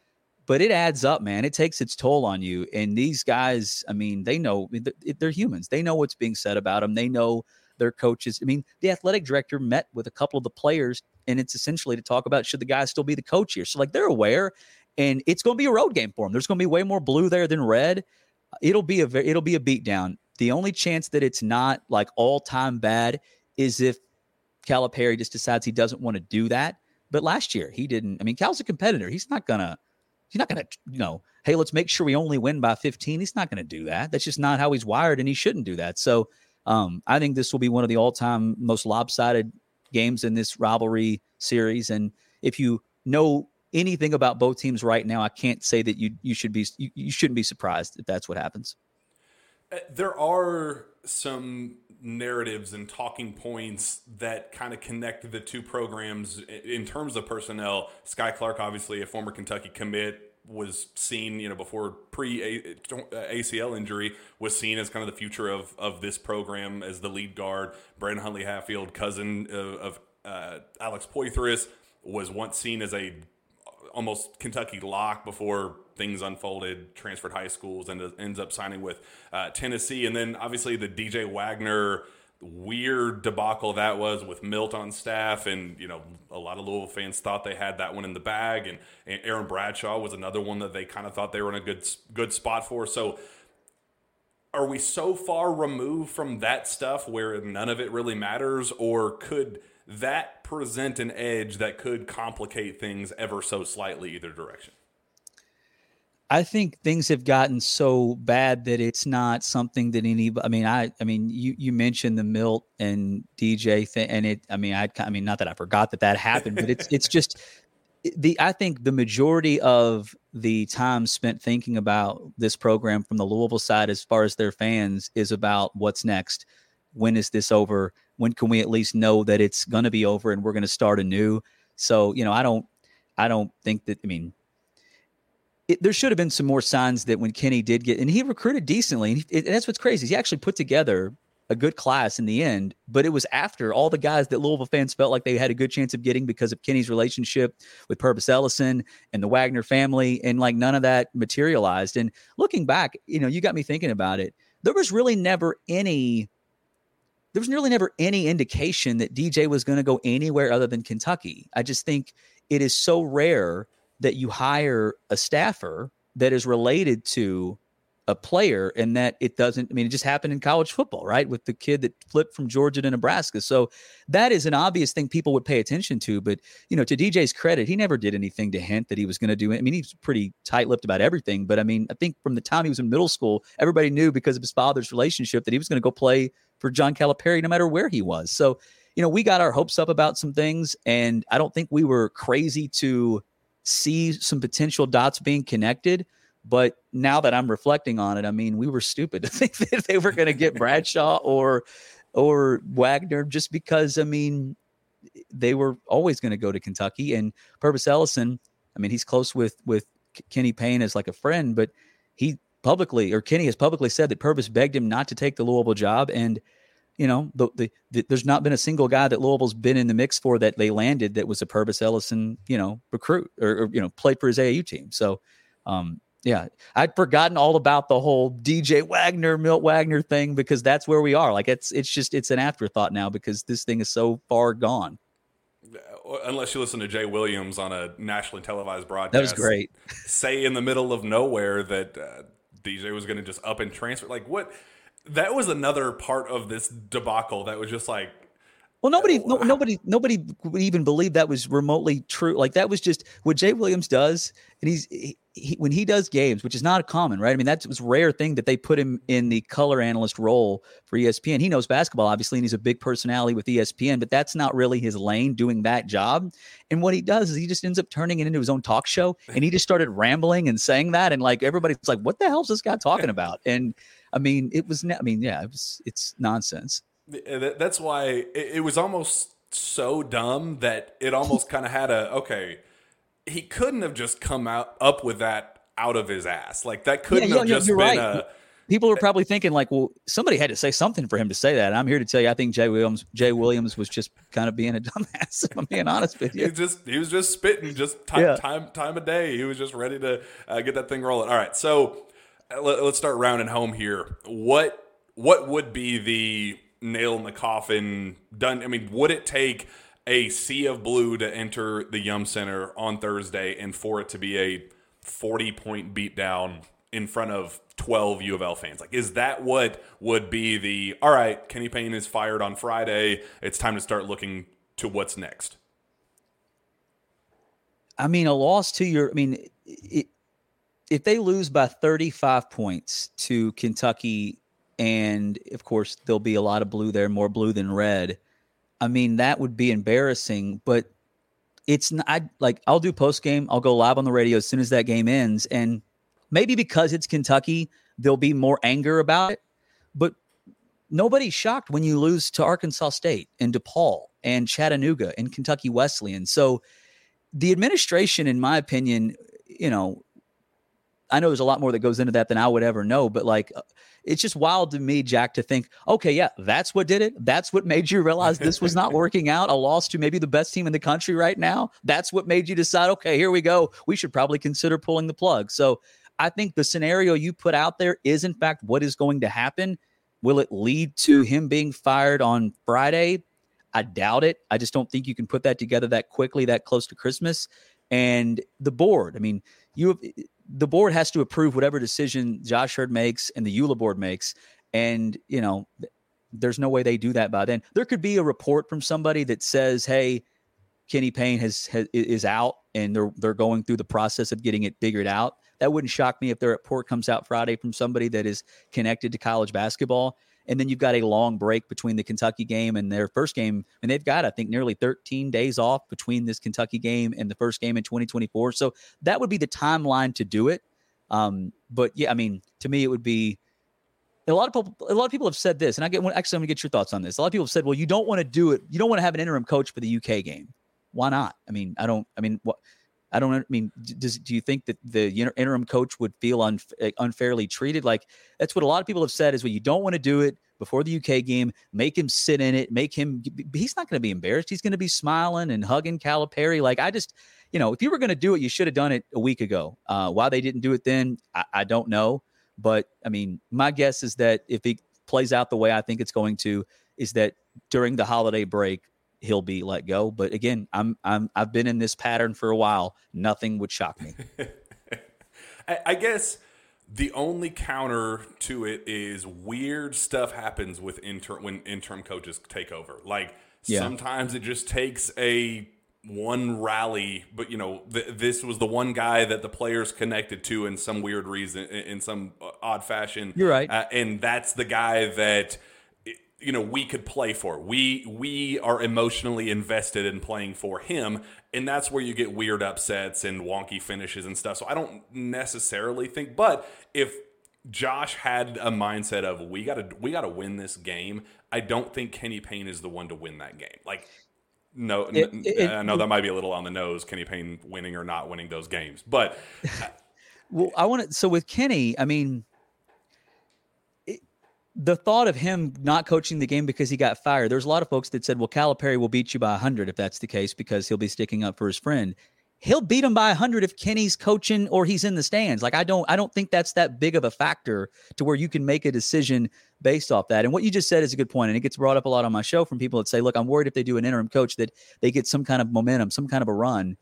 But it adds up, man. It takes its toll on you. And these guys, I mean, they know eh, eh, they're humans. They know what's being said about them. They know their coaches. I mean, the athletic director met with a couple of the players, and it's essentially to talk about should the guy still be the coach here. So, like, they're aware, and it's going to be a road game for them. There's going to be way more blue there than red. It'll be a it'll be a beatdown. The only chance that it's not like all time bad is if Calipari just decides he doesn't want to do that. But last year he didn't. I mean, Cal's a competitor. He's not gonna. He's not gonna. You know, hey, let's make sure we only win by 15. He's not gonna do that. That's just not how he's wired, and he shouldn't do that. So, um, I think this will be one of the all-time most lopsided games in this rivalry series. And if you know anything about both teams right now, I can't say that you you should be you, you shouldn't be surprised if that's what happens. Uh, there are some narratives and talking points that kind of connect the two programs in terms of personnel. Skyy Clark, obviously a former Kentucky commit, was seen, you know, before pre ACL injury, was seen as kind of the future of of this program as the lead guard. Brandon Huntley Hatfield, cousin of, of uh, Alex Poythress, was once seen as a almost Kentucky lock before things unfolded, transferred high schools, and ends up signing with uh, Tennessee. And then obviously the DJ Wagner weird debacle that was with Milt on staff, and you know a lot of Louisville fans thought they had that one in the bag, and, and Aaron Bradshaw was another one that they kind of thought they were in a good good spot for. So. Are we so far removed from that stuff where none of it really matters, or could that present an edge that could complicate things ever so slightly either direction? I think things have gotten so bad that it's not something that any. I mean, I. I mean, you you mentioned the Milt and DJ thing, and it. I mean, I. I mean, not that I forgot that that happened, but it's it's just the. I think the majority of the time spent thinking about this program from the Louisville side, as far as their fans, is about what's next. When is this over? When can we at least know that it's going to be over and we're going to start anew? So you know, I don't. I don't think that. I mean it, there should have been some more signs that when Kenny did get, and he recruited decently. And, he, and that's what's crazy. He actually put together a good class in the end, but it was after all the guys that Louisville fans felt like they had a good chance of getting because of Kenny's relationship with Pervis Ellison and the Wagner family, and like none of that materialized. And looking back, you know, you got me thinking about it. There was really never any. There was really never any indication that DJ was going to go anywhere other than Kentucky. I just think it is so rare that you hire a staffer that is related to a player and that it doesn't i mean it just happened in college football right with the kid that flipped from georgia to nebraska. So that is an obvious thing people would pay attention to but you know to dj's credit he never did anything to hint that he was going to do it. I mean he's pretty tight-lipped about everything but i mean i think from the time he was in middle school everybody knew because of his father's relationship that he was going to go play for john calipari no matter where he was. So you know we got our hopes up about some things and i don't think we were crazy to see some potential dots being connected. But now that I'm reflecting on it, I mean, we were stupid to think that they were going to get Bradshaw or or Wagner just because I mean they were always going to go to Kentucky and Pervis Ellison. I mean, he's close with with Kenny Payne as like a friend, but he publicly or Kenny has publicly said that Pervis begged him not to take the Louisville job and you know, the, the, the, there's not been a single guy that Louisville's been in the mix for that they landed that was a Pervis Ellison, you know, recruit or, or you know, played for his AAU team. So, um, yeah, I'd forgotten all about the whole DJ Wagner, Milt Wagner thing because that's where we are. Like it's it's just it's an afterthought now because this thing is so far gone. Unless you listen to Jay Williams on a nationally televised broadcast, that was great. say in the middle of nowhere that uh, DJ was going to just up and transfer. Like what? That was another part of this debacle that was just like Well, nobody, no, nobody, nobody would even believe that was remotely true. Like that was just what Jay Williams does, and he's he, he, when he does games, which is not a common, right? I mean, that was rare thing that they put him in the color analyst role for ESPN. He knows basketball, obviously, and he's a big personality with ESPN, but that's not really his lane doing that job. And what he does is he just ends up turning it into his own talk show, and he just started rambling and saying that, and like everybody's like, "What the hell's this guy talking about?" And I mean, it was, I mean, yeah, it was, it's nonsense. That's why it was almost so dumb that it almost kind of had a okay. He couldn't have just come out up with that out of his ass. Like that couldn't yeah, have just been right. a. People are probably thinking like, well, somebody had to say something for him to say that. And I'm here to tell you, I think Jay Williams, Jay Williams was just kind of being a dumbass. I'm being honest with you. He just he was just spitting, just time yeah. time time of day. He was just ready to uh, get that thing rolling. All right, so let, us start rounding home here. What what would be the nail in the coffin done? I mean, would it take a sea of blue to enter the Yum Center on Thursday and for it to be a 40 point beatdown in front of 12 U of L fans? Like, is that what would be the all right? Kenny Payne is fired on Friday. It's time to start looking to what's next. I mean, a loss to your, I mean, it, if they lose by 35 points to Kentucky and of course there'll be a lot of blue there, more blue than red. I mean, that would be embarrassing, but it's not I, like I'll do post game, I'll go live on the radio as soon as that game ends, and maybe because it's Kentucky, there'll be more anger about it. But nobody's shocked when you lose to Arkansas State and DePaul and Chattanooga and Kentucky Wesleyan. So the administration, in my opinion, you know, I know there's a lot more that goes into that than I would ever know, but like uh, it's just wild to me, Jack, to think, okay, yeah, that's what did it. That's what made you realize this was not working out. A loss to maybe the best team in the country right now. That's what made you decide, okay, here we go. We should probably consider pulling the plug. So I think the scenario you put out there is, in fact, what is going to happen. Will it lead to him being fired on Friday? I doubt it. I just don't think you can put that together that quickly, that close to Christmas. And the board, I mean, you have the board has to approve whatever decision Josh Heird makes and the ULAA board makes. And, you know, there's no way they do that by then. There could be a report from somebody that says, hey, Kenny Payne has, has is out and they're they're going through the process of getting it figured out. That wouldn't shock me if their report comes out Friday from somebody that is connected to college basketball and then you've got a long break between the Kentucky game and their first game. And they've got, I think, nearly 13 days off between this Kentucky game and the first game in 2024. So that would be the timeline to do it. Um, but yeah, I mean, to me, it would be a lot of people. A lot of people have said this, and I get actually, I'm gonna get your thoughts on this. A lot of people have said, "Well, you don't want to do it. You don't want to have an interim coach for the UK game. Why not? I mean, I don't. I mean, what? I don't I mean, does do you think that the interim coach would feel eh, unfairly treated? Like that's what a lot of people have said is, well, you don't want to do it before the UK game, make him sit in it, make him. He's not going to be embarrassed. He's going to be smiling and hugging Calipari. Like I just, you know, if you were going to do it, you should have done it a week ago. Uh, why they didn't do it then, I, I don't know. But I mean, my guess is that if it plays out the way I think it's going to, is that during the holiday break, he'll be let go. But again, I'm I'm I've been in this pattern for a while. Nothing would shock me. I guess the only counter to it is weird stuff happens with interim when interim coaches take over. Like yeah. sometimes it just takes a one rally, but you know th- this was the one guy that the players connected to in some weird reason, in some odd fashion. You're right, uh, and that's the guy that you know we could play for. We we are emotionally invested in playing for him, and that's where you get weird upsets and wonky finishes and stuff. So I don't necessarily think, but if Josh had a mindset of we got to we got to win this game, I don't think Kenny Payne is the one to win that game. Like no, it, it, I know that might be a little on the nose, Kenny Payne winning or not winning those games, but. well, I want to. So with Kenny, I mean, the thought of him not coaching the game because he got fired, there's a lot of folks that said, well, Calipari will beat you by 100 if that's the case because he'll be sticking up for his friend. He'll beat him by 100 if Kenny's coaching or he's in the stands. Like I don't I don't think that's that big of a factor to where you can make a decision based off that. And what you just said is a good point and it gets brought up a lot on my show from people that say, "Look, I'm worried if they do an interim coach that they get some kind of momentum, some kind of a run."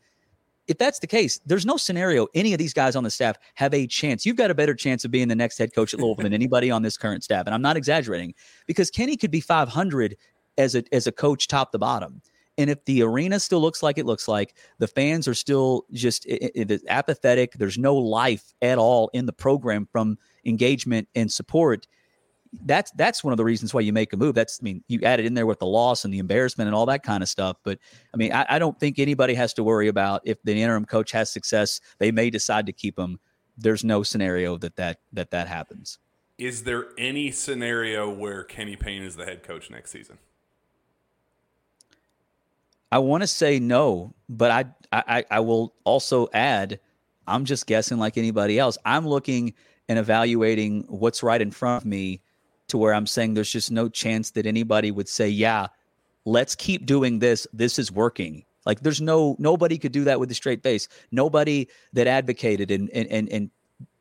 If that's the case, there's no scenario any of these guys on the staff have a chance. You've got a better chance of being the next head coach at Louisville than anybody on this current staff. And I'm not exaggerating because Kenny could be 500 as a as a coach top to bottom. And if the arena still looks like it looks like, the fans are still just it, it, apathetic. There's no life at all in the program from engagement and support. That's that's one of the reasons why you make a move. That's I mean, you add it in there with the loss and the embarrassment and all that kind of stuff. But I mean, I, I don't think anybody has to worry about if the interim coach has success. They may decide to keep him. There's no scenario that that that that happens. Is there any scenario where Kenny Payne is the head coach next season? I want to say no, but I, I I will also add, I'm just guessing like anybody else. I'm looking and evaluating what's right in front of me to where I'm saying there's just no chance that anybody would say, yeah, let's keep doing this. This is working. Like there's no nobody could do that with a straight face. Nobody that advocated and and and, and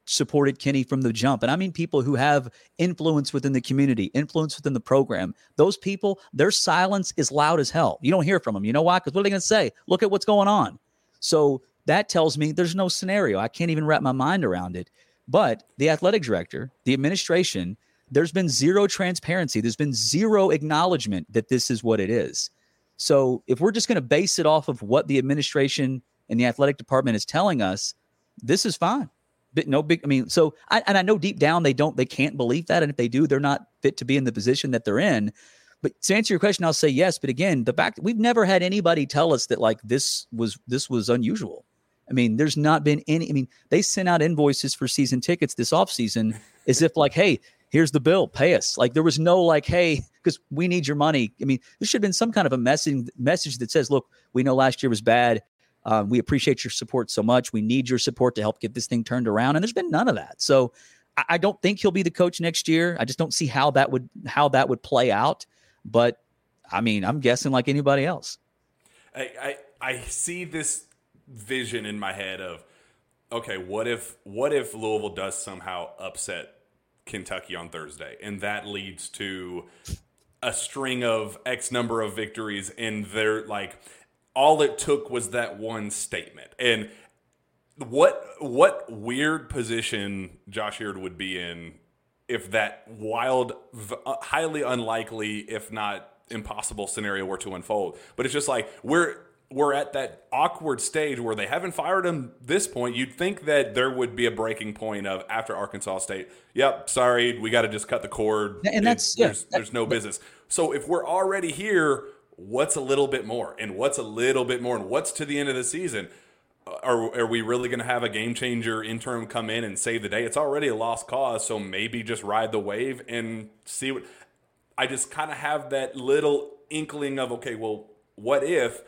supported Kenny from the jump. And I mean people who have influence within the community, influence within the program. Those people, their silence is loud as hell. You don't hear from them. You know why? Because what are they going to say? Look at what's going on. So that tells me there's no scenario. I can't even wrap my mind around it. But the athletic director, the administration, there's been zero transparency. There's been zero acknowledgement that this is what it is. So if we're just going to base it off of what the administration and the athletic department is telling us, this is fine But no big. I mean, so I, and I know deep down they don't, they can't believe that, and if they do, they're not fit to be in the position that they're in. But to answer your question, I'll say yes. But again, the fact we've never had anybody tell us that like this was this was unusual. I mean, there's not been any. I mean, they sent out invoices for season tickets this off season as if like, hey, here's the bill, pay us. Like there was no like, hey, because we need your money. I mean, there should have been some kind of a message message that says, look, we know last year was bad. Um, we appreciate your support so much. We need your support to help get this thing turned around. And there's been none of that. So I, I don't think he'll be the coach next year. I just don't see how that would how that would play out. But I mean, I'm guessing like anybody else. I, I, I see this vision in my head of okay, what if what if Louisville does somehow upset Kentucky on Thursday, and that leads to a string of X number of victories, and they're like all it took was that one statement. And what what weird position Josh Heird would be in if that wild, uh, highly unlikely, if not impossible scenario were to unfold. But it's just like we're we're at that awkward stage where they haven't fired him this point. You'd think that there would be a breaking point of after Arkansas State. Yep, sorry, we got to just cut the cord. And that's yeah, there's, there's no business. So if we're already here, what's a little bit more and what's a little bit more and what's to the end of the season uh, are, are we really going to have a game changer interim come in and save the day it's already a lost cause so maybe just ride the wave and see what i just kind of have that little inkling of okay well what if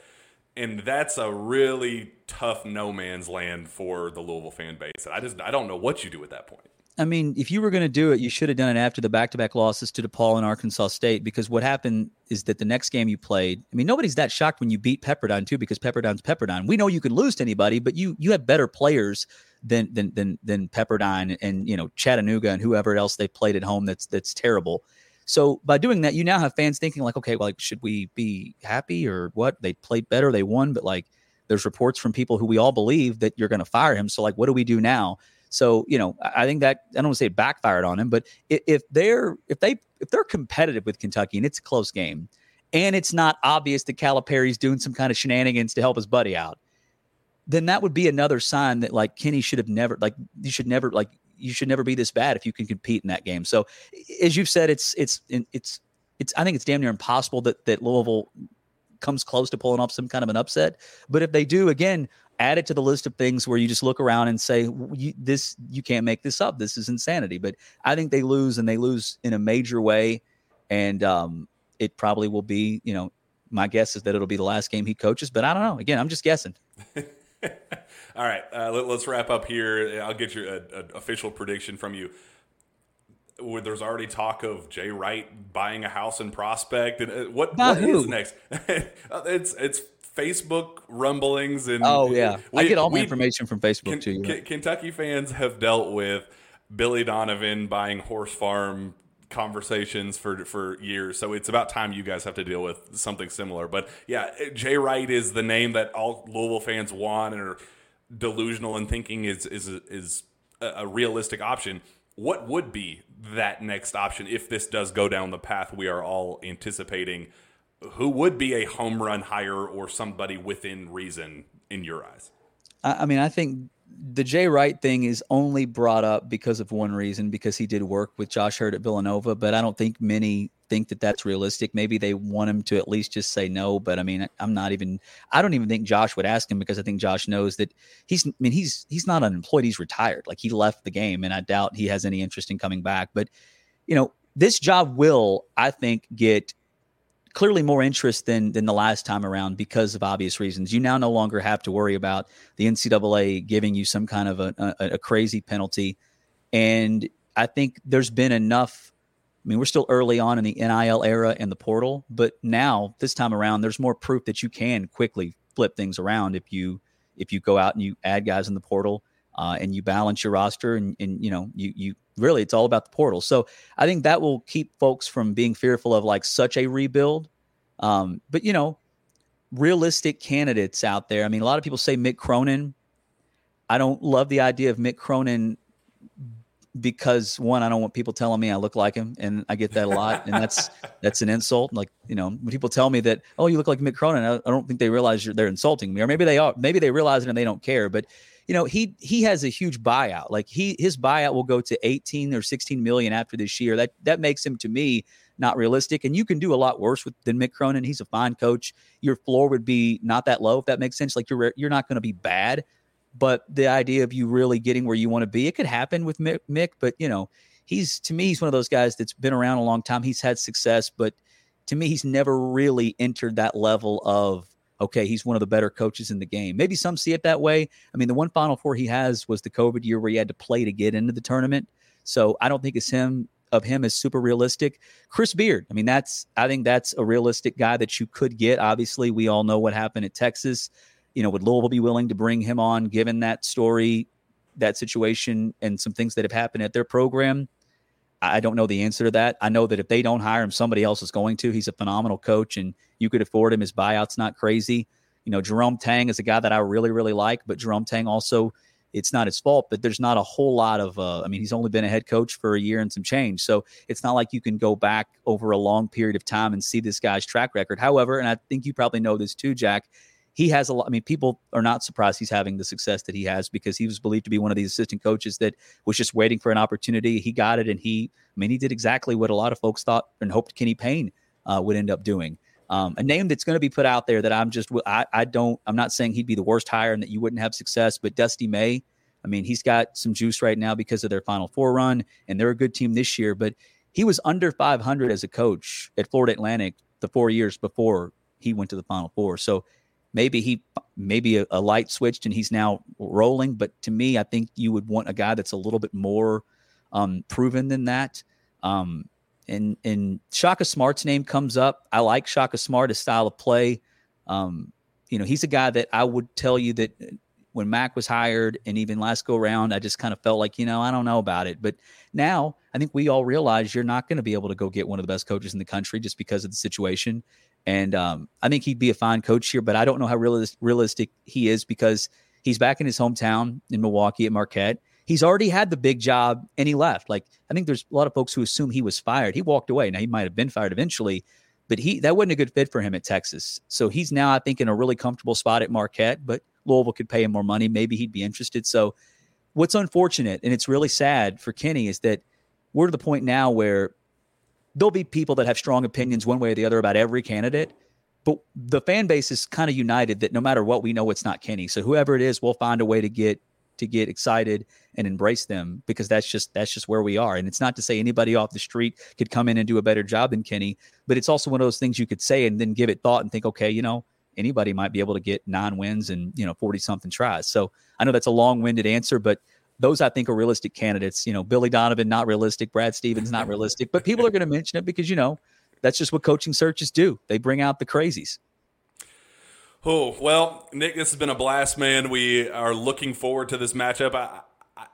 and that's a really tough no man's land for the louisville fan base i just i don't know what you do at that point I mean, if you were going to do it, you should have done it after the back-to-back losses to DePaul and Arkansas State. Because what happened is that the next game you played, I mean, nobody's that shocked when you beat Pepperdine too, because Pepperdine's Pepperdine. We know you can lose to anybody, but you you have better players than than than than Pepperdine and you know Chattanooga and whoever else they played at home. That's that's terrible. So by doing that, you now have fans thinking like, okay, well, like, should we be happy or what? They played better, they won, but like, there's reports from people who we all believe that you're going to fire him. So like, what do we do now? So you know, I think that I don't want to say it backfired on him, but if they're if they if they're competitive with Kentucky and it's a close game, and it's not obvious that Calipari's doing some kind of shenanigans to help his buddy out, then that would be another sign that like Kenny should have never like you should never like you should never be this bad if you can compete in that game. So as you've said, it's it's it's it's I think it's damn near impossible that that Louisville comes close to pulling off some kind of an upset. But if they do, again, add it to the list of things where you just look around and say you, this you can't make this up. This is insanity. But i think they lose and they lose in a major way. And um, it probably will be you know my guess is that it'll be the last game he coaches. But i don't know. Again i'm just guessing all right uh, let, us wrap up here i'll get your official prediction from you where there's already talk of Jay Wright buying a house in Prospect, and uh, what, what is next? it's it's Facebook rumblings and oh yeah, we, I get all my we, information from Facebook too. K- Kentucky fans have dealt with Billy Donovan buying horse farm conversations for for years, so it's about time you guys have to deal with something similar. But yeah, Jay Wright is the name that all Louisville fans want and are delusional and thinking is is is a, realistic option. What would be that next option if this does go down the path we are all anticipating? who would be a home run hire or somebody within reason in your eyes? I mean, I think the Jay Wright thing is only brought up because of one reason, because he did work with Josh Heird at Villanova, but I don't think many think that that's realistic. Maybe they want him to at least just say no, but I mean, I'm not even. I don't even think Josh would ask him because I think Josh knows that he's. I mean, he's he's not unemployed. He's retired. Like he left the game, and I doubt he has any interest in coming back. But you know, this job will, I think, get clearly more interest than than the last time around because of obvious reasons. You now no longer have to worry about the NCAA giving you some kind of a, a, a crazy penalty, and I think there's been enough. I mean, we're still early on in the NIL era and the portal, but now this time around, there's more proof that you can quickly flip things around if you if you go out and you add guys in the portal uh, and you balance your roster and, and you know you you really it's all about the portal. So I think that will keep folks from being fearful of like such a rebuild. Um, but you know, realistic candidates out there. I mean, a lot of people say Mick Cronin. I don't love the idea of Mick Cronin because one, I don't want people telling me I look like him, and I get that a lot, and that's that's an insult. Like you know, when people tell me that, oh, you look like Mick Cronin, I, I don't think they realize they're insulting me, or maybe they are, maybe they realize it and they don't care. But you know, he he has a huge buyout. Like he his buyout will go to 18 or 16 million after this year. That that makes him to me not realistic. And you can do a lot worse with than Mick Cronin. He's a fine coach. Your floor would be not that low if that makes sense. Like you're you're not going to be bad, but the idea of you really getting where you want to be, it could happen with Mick, Mick. But you know, he's to me he's one of those guys that's been around a long time. He's had success, but to me he's never really entered that level of okay, he's one of the better coaches in the game. Maybe some see it that way. I mean, the one Final Four he has was the COVID year where he had to play to get into the tournament. So I don't think it's him of him is super realistic. Chris Beard, I mean, that's I think that's a realistic guy that you could get. Obviously, we all know what happened at Texas. You know, would Louisville be willing to bring him on, given that story, that situation, and some things that have happened at their program? I don't know the answer to that. I know that if they don't hire him, somebody else is going to. He's a phenomenal coach, and you could afford him. His buyout's not crazy. You know, Jerome Tang is a guy that I really, really like, but Jerome Tang also, it's not his fault, but there's not a whole lot of, uh, I mean, he's only been a head coach for a year and some change. So it's not like you can go back over a long period of time and see this guy's track record. However, and I think you probably know this too, Jack, he has a lot. I mean, people are not surprised he's having the success that he has because he was believed to be one of these assistant coaches that was just waiting for an opportunity. He got it, and he, I mean, he did exactly what a lot of folks thought and hoped Kenny Payne uh, would end up doing. Um, a name that's going to be put out there that I'm just, I, I don't, I'm not saying he'd be the worst hire and that you wouldn't have success, but Dusty May, I mean, he's got some juice right now because of their Final Four run, and they're a good team this year. But he was under 500 as a coach at Florida Atlantic the four years before he went to the Final Four. So maybe he maybe a, a, light switched and he's now rolling but to me i think you would want a guy that's a little bit more um, proven than that. Um, and and shaka smart's name comes up. I like shaka smart his style of play. Um, you know he's a guy that i would tell you that uh, when mac was hired and even last go around i just kind of felt like you know i don't know about it. But now i think we all realize you're not going to be able to go get one of the best coaches in the country just because of the situation and um, I think he'd be a fine coach here, but I don't know how realis- realistic he is because he's back in his hometown in Milwaukee at Marquette. He's already had the big job and he left. Like I think there's a lot of folks who assume he was fired. He walked away. Now he might have been fired eventually, but he that wasn't a good fit for him at Texas. So he's now I think in a really comfortable spot at Marquette. But Louisville could pay him more money. Maybe he'd be interested. So what's unfortunate and it's really sad for Kenny is that we're to the point now where there'll be people that have strong opinions one way or the other about every candidate. But the fan base is kind of united that no matter what, we know it's not Kenny. So whoever it is, we'll find a way to get to get excited and embrace them because that's just that's just where we are. And it's not to say anybody off the street could come in and do a better job than Kenny, but it's also one of those things you could say and then give it thought and think, okay, you know, anybody might be able to get nine wins and you know 40 something tries. So I know that's a long-winded answer, but those I think are realistic candidates. You know, Billy Donovan, not realistic. Brad Stevens, not realistic. But people are going to mention it because, you know, that's just what coaching searches do. They bring out the crazies. Oh, well, Nick, this has been a blast, man. We are looking forward to this matchup. I,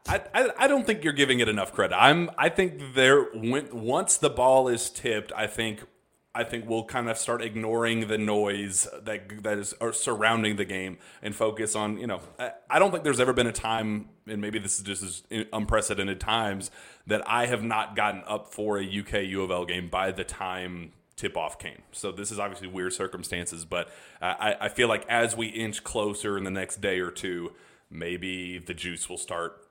I, I, I don't think you're giving it enough credit. I'm I think there when, once the ball is tipped, I think I think we'll kind of start ignoring the noise that that is surrounding the game and focus on you know I don't think there's ever been a time and maybe this is just unprecedented times that I have not gotten up for a UK U of L game by the time tip off came. So this is obviously weird circumstances, but I, I feel like as we inch closer in the next day or two, maybe the juice will start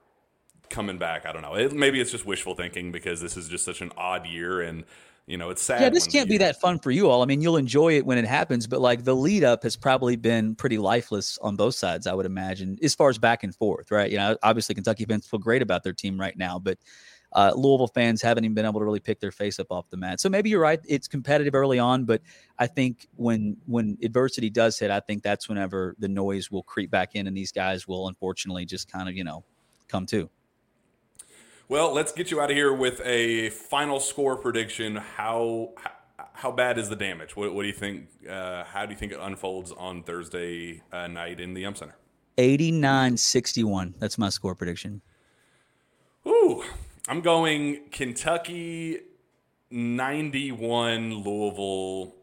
coming back. I don't know. It, maybe it's just wishful thinking because this is just such an odd year and you know it's sad. Yeah, this can't be that fun for you all. I mean, you'll enjoy it when it happens, but like the lead up has probably been pretty lifeless on both sides. I would imagine, as far as back and forth, right? You know, obviously Kentucky fans feel great about their team right now, but uh, Louisville fans haven't even been able to really pick their face up off the mat. So maybe you're right; it's competitive early on, but I think when when adversity does hit, I think that's whenever the noise will creep back in, and these guys will unfortunately just kind of you know come to. Well, let's get you out of here with a final score prediction. How how bad is the damage? What, what do you think? Uh, how do you think it unfolds on Thursday uh, night in the Yum Center? 89-61. That's my score prediction. Ooh, I'm going Kentucky 91, Louisville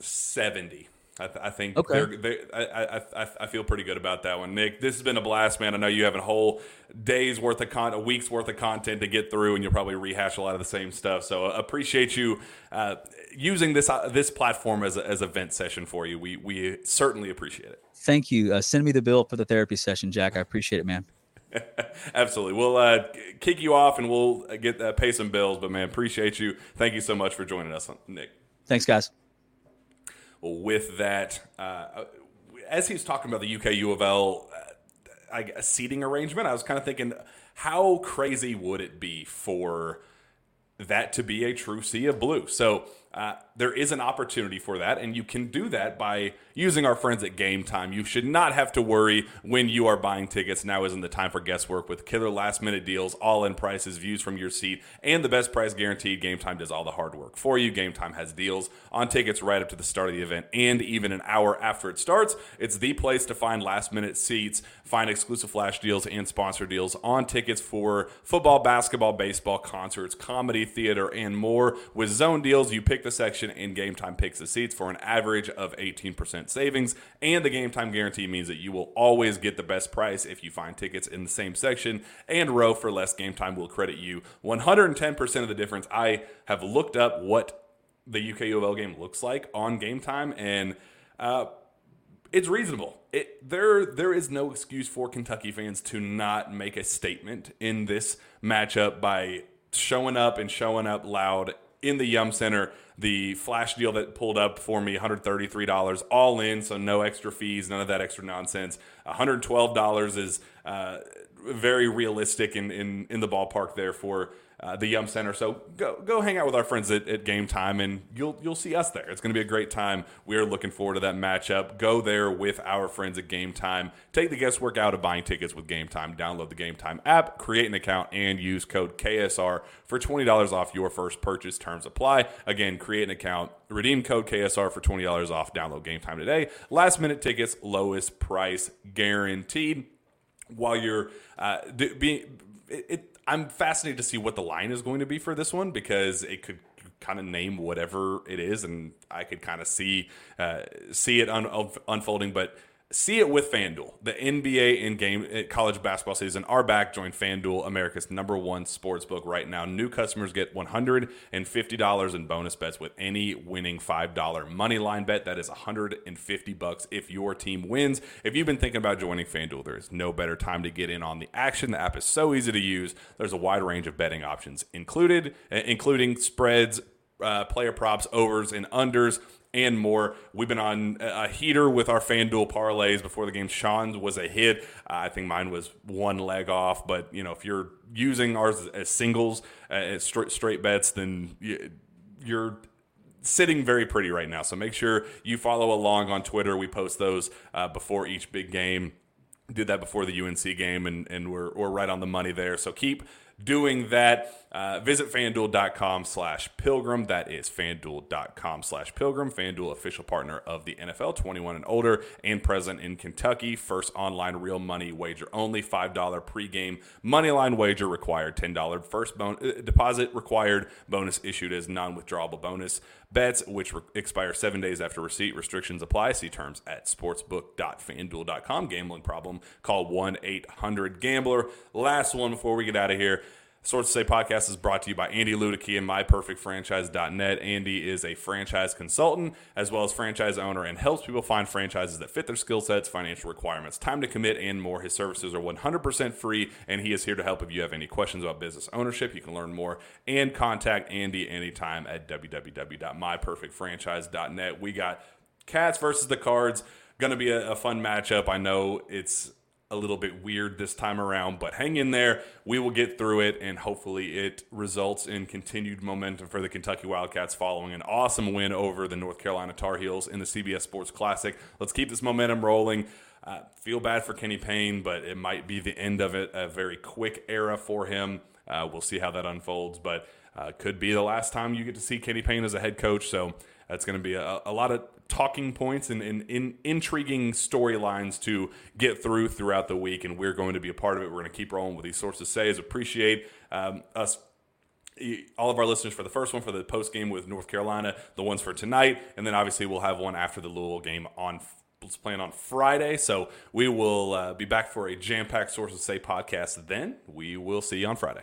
70. I, th- I think okay. they, I, I, I feel pretty good about that one, Nick. This has been a blast, man. I know you have a whole day's worth of con, a week's worth of content to get through, and you'll probably rehash a lot of the same stuff. So uh, appreciate you uh, using this uh, this platform as a, as a vent session for you. We we certainly appreciate it. Thank you. Uh, send me the bill for the therapy session, Jack. I appreciate it, man. Absolutely. We'll uh, kick you off and we'll get uh, pay some bills. But man, appreciate you. Thank you so much for joining us, Nick. Thanks, guys. With that, uh, as he was talking about the UK U of L uh, seating arrangement, I was kind of thinking, how crazy would it be for that to be a true sea of blue? So uh, there is an opportunity for that, and you can do that by using our friends at Game Time. You should not have to worry when you are buying tickets. Now isn't the time for guesswork with killer last minute deals, all in prices, views from your seat, and the best price guaranteed. Game Time does all the hard work for you. Game Time has deals on tickets right up to the start of the event and even an hour after it starts. It's the place to find last minute seats, find exclusive flash deals and sponsor deals on tickets for football, basketball, baseball, concerts, comedy, theater, and more. With zone deals, you pick pick the section and Game Time picks the seats for an average of 18% savings. And the Game Time guarantee means that you will always get the best price if you find tickets in the same section and row for less. Game Time will credit you 110% of the difference. I have looked up what the UK U of L game looks like on Game Time and uh, it's reasonable. It, there there is no excuse for Kentucky fans to not make a statement in this matchup by showing up and showing up loud in the Yum Center. The flash deal that pulled up for me, $133 all in, so no extra fees, none of that extra nonsense. $112 is uh, very realistic in, in, in the ballpark there for uh, the Yum Center. So go go hang out with our friends at, at Game Time, and you'll you'll see us there. It's going to be a great time. We are looking forward to that matchup. Go there with our friends at Game Time. Take the guesswork out of buying tickets with Game Time. Download the Game Time app, create an account, and use code KSR for twenty dollars off your first purchase. Terms apply. Again, create an account, redeem code KSR for twenty dollars off. Download Game Time today. Last minute tickets, lowest price guaranteed. While you're uh, being it, it, I'm fascinated to see what the line is going to be for this one because it could kind of name whatever it is, and I could kind of see uh, see it un- unfolding. But See it with FanDuel. The NBA in game uh, college basketball season are back. Join FanDuel, America's number one sports book right now. New customers get $150 in bonus bets with any winning $5 money line bet. That is 150 bucks if your team wins. If you've been thinking about joining FanDuel, there is no better time to get in on the action. The app is so easy to use. There's a wide range of betting options included, uh, including spreads, uh, player props, overs, and unders and more. We've been on a heater with our FanDuel parlays before the game. Sean's was a hit. Uh, I think mine was one leg off. But you know, if you're using ours as singles, uh, as straight, straight bets, then you're sitting very pretty right now. So make sure you follow along on Twitter. We post those uh, before each big game. Did that before the UNC game, and, and we're, we're right on the money there. So keep doing that. Uh, visit fanduel.com slash pilgrim. That is fanduel.com slash pilgrim. Fanduel, official partner of the NFL, 21 and older, and present in Kentucky. First online real money wager only. $5 pregame money line wager required. $10 first bon- uh, deposit required. Bonus issued as non withdrawable bonus bets, which re- expire seven days after receipt. Restrictions apply. See terms at sportsbook.fanduel.com. Gambling problem? Call 1 800 Gambler. Last one before we get out of here. Sources Say podcast is brought to you by Andy Luedecke and MyPerfectFranchise.net. Andy is a franchise consultant as well as franchise owner and helps people find franchises that fit their skill sets, financial requirements, time to commit, and more. His services are 100% free, and he is here to help if you have any questions about business ownership. You can learn more and contact Andy anytime at www.myperfectfranchise.net. We got Cats versus the Cards. Going to be a, a fun matchup. I know it's a little bit weird this time around, but hang in there. We will get through it, and hopefully, it results in continued momentum for the Kentucky Wildcats following an awesome win over the North Carolina Tar Heels in the CBS Sports Classic. Let's keep this momentum rolling. Uh, feel bad for Kenny Payne, but it might be the end of it, a very quick era for him. Uh, we'll see how that unfolds, but uh, could be the last time you get to see Kenny Payne as a head coach. So that's going to be a, a lot of talking points and, and, and intriguing storylines to get through throughout the week, and we're going to be a part of it. We're going to keep rolling with these sources Say, says. Appreciate um, us all of our listeners for the first one for the post game with North Carolina, the ones for tonight, and then obviously we'll have one after the Louisville game on playing on Friday. So we will uh, be back for a jam packed Sources Say podcast. Then we will see you on Friday.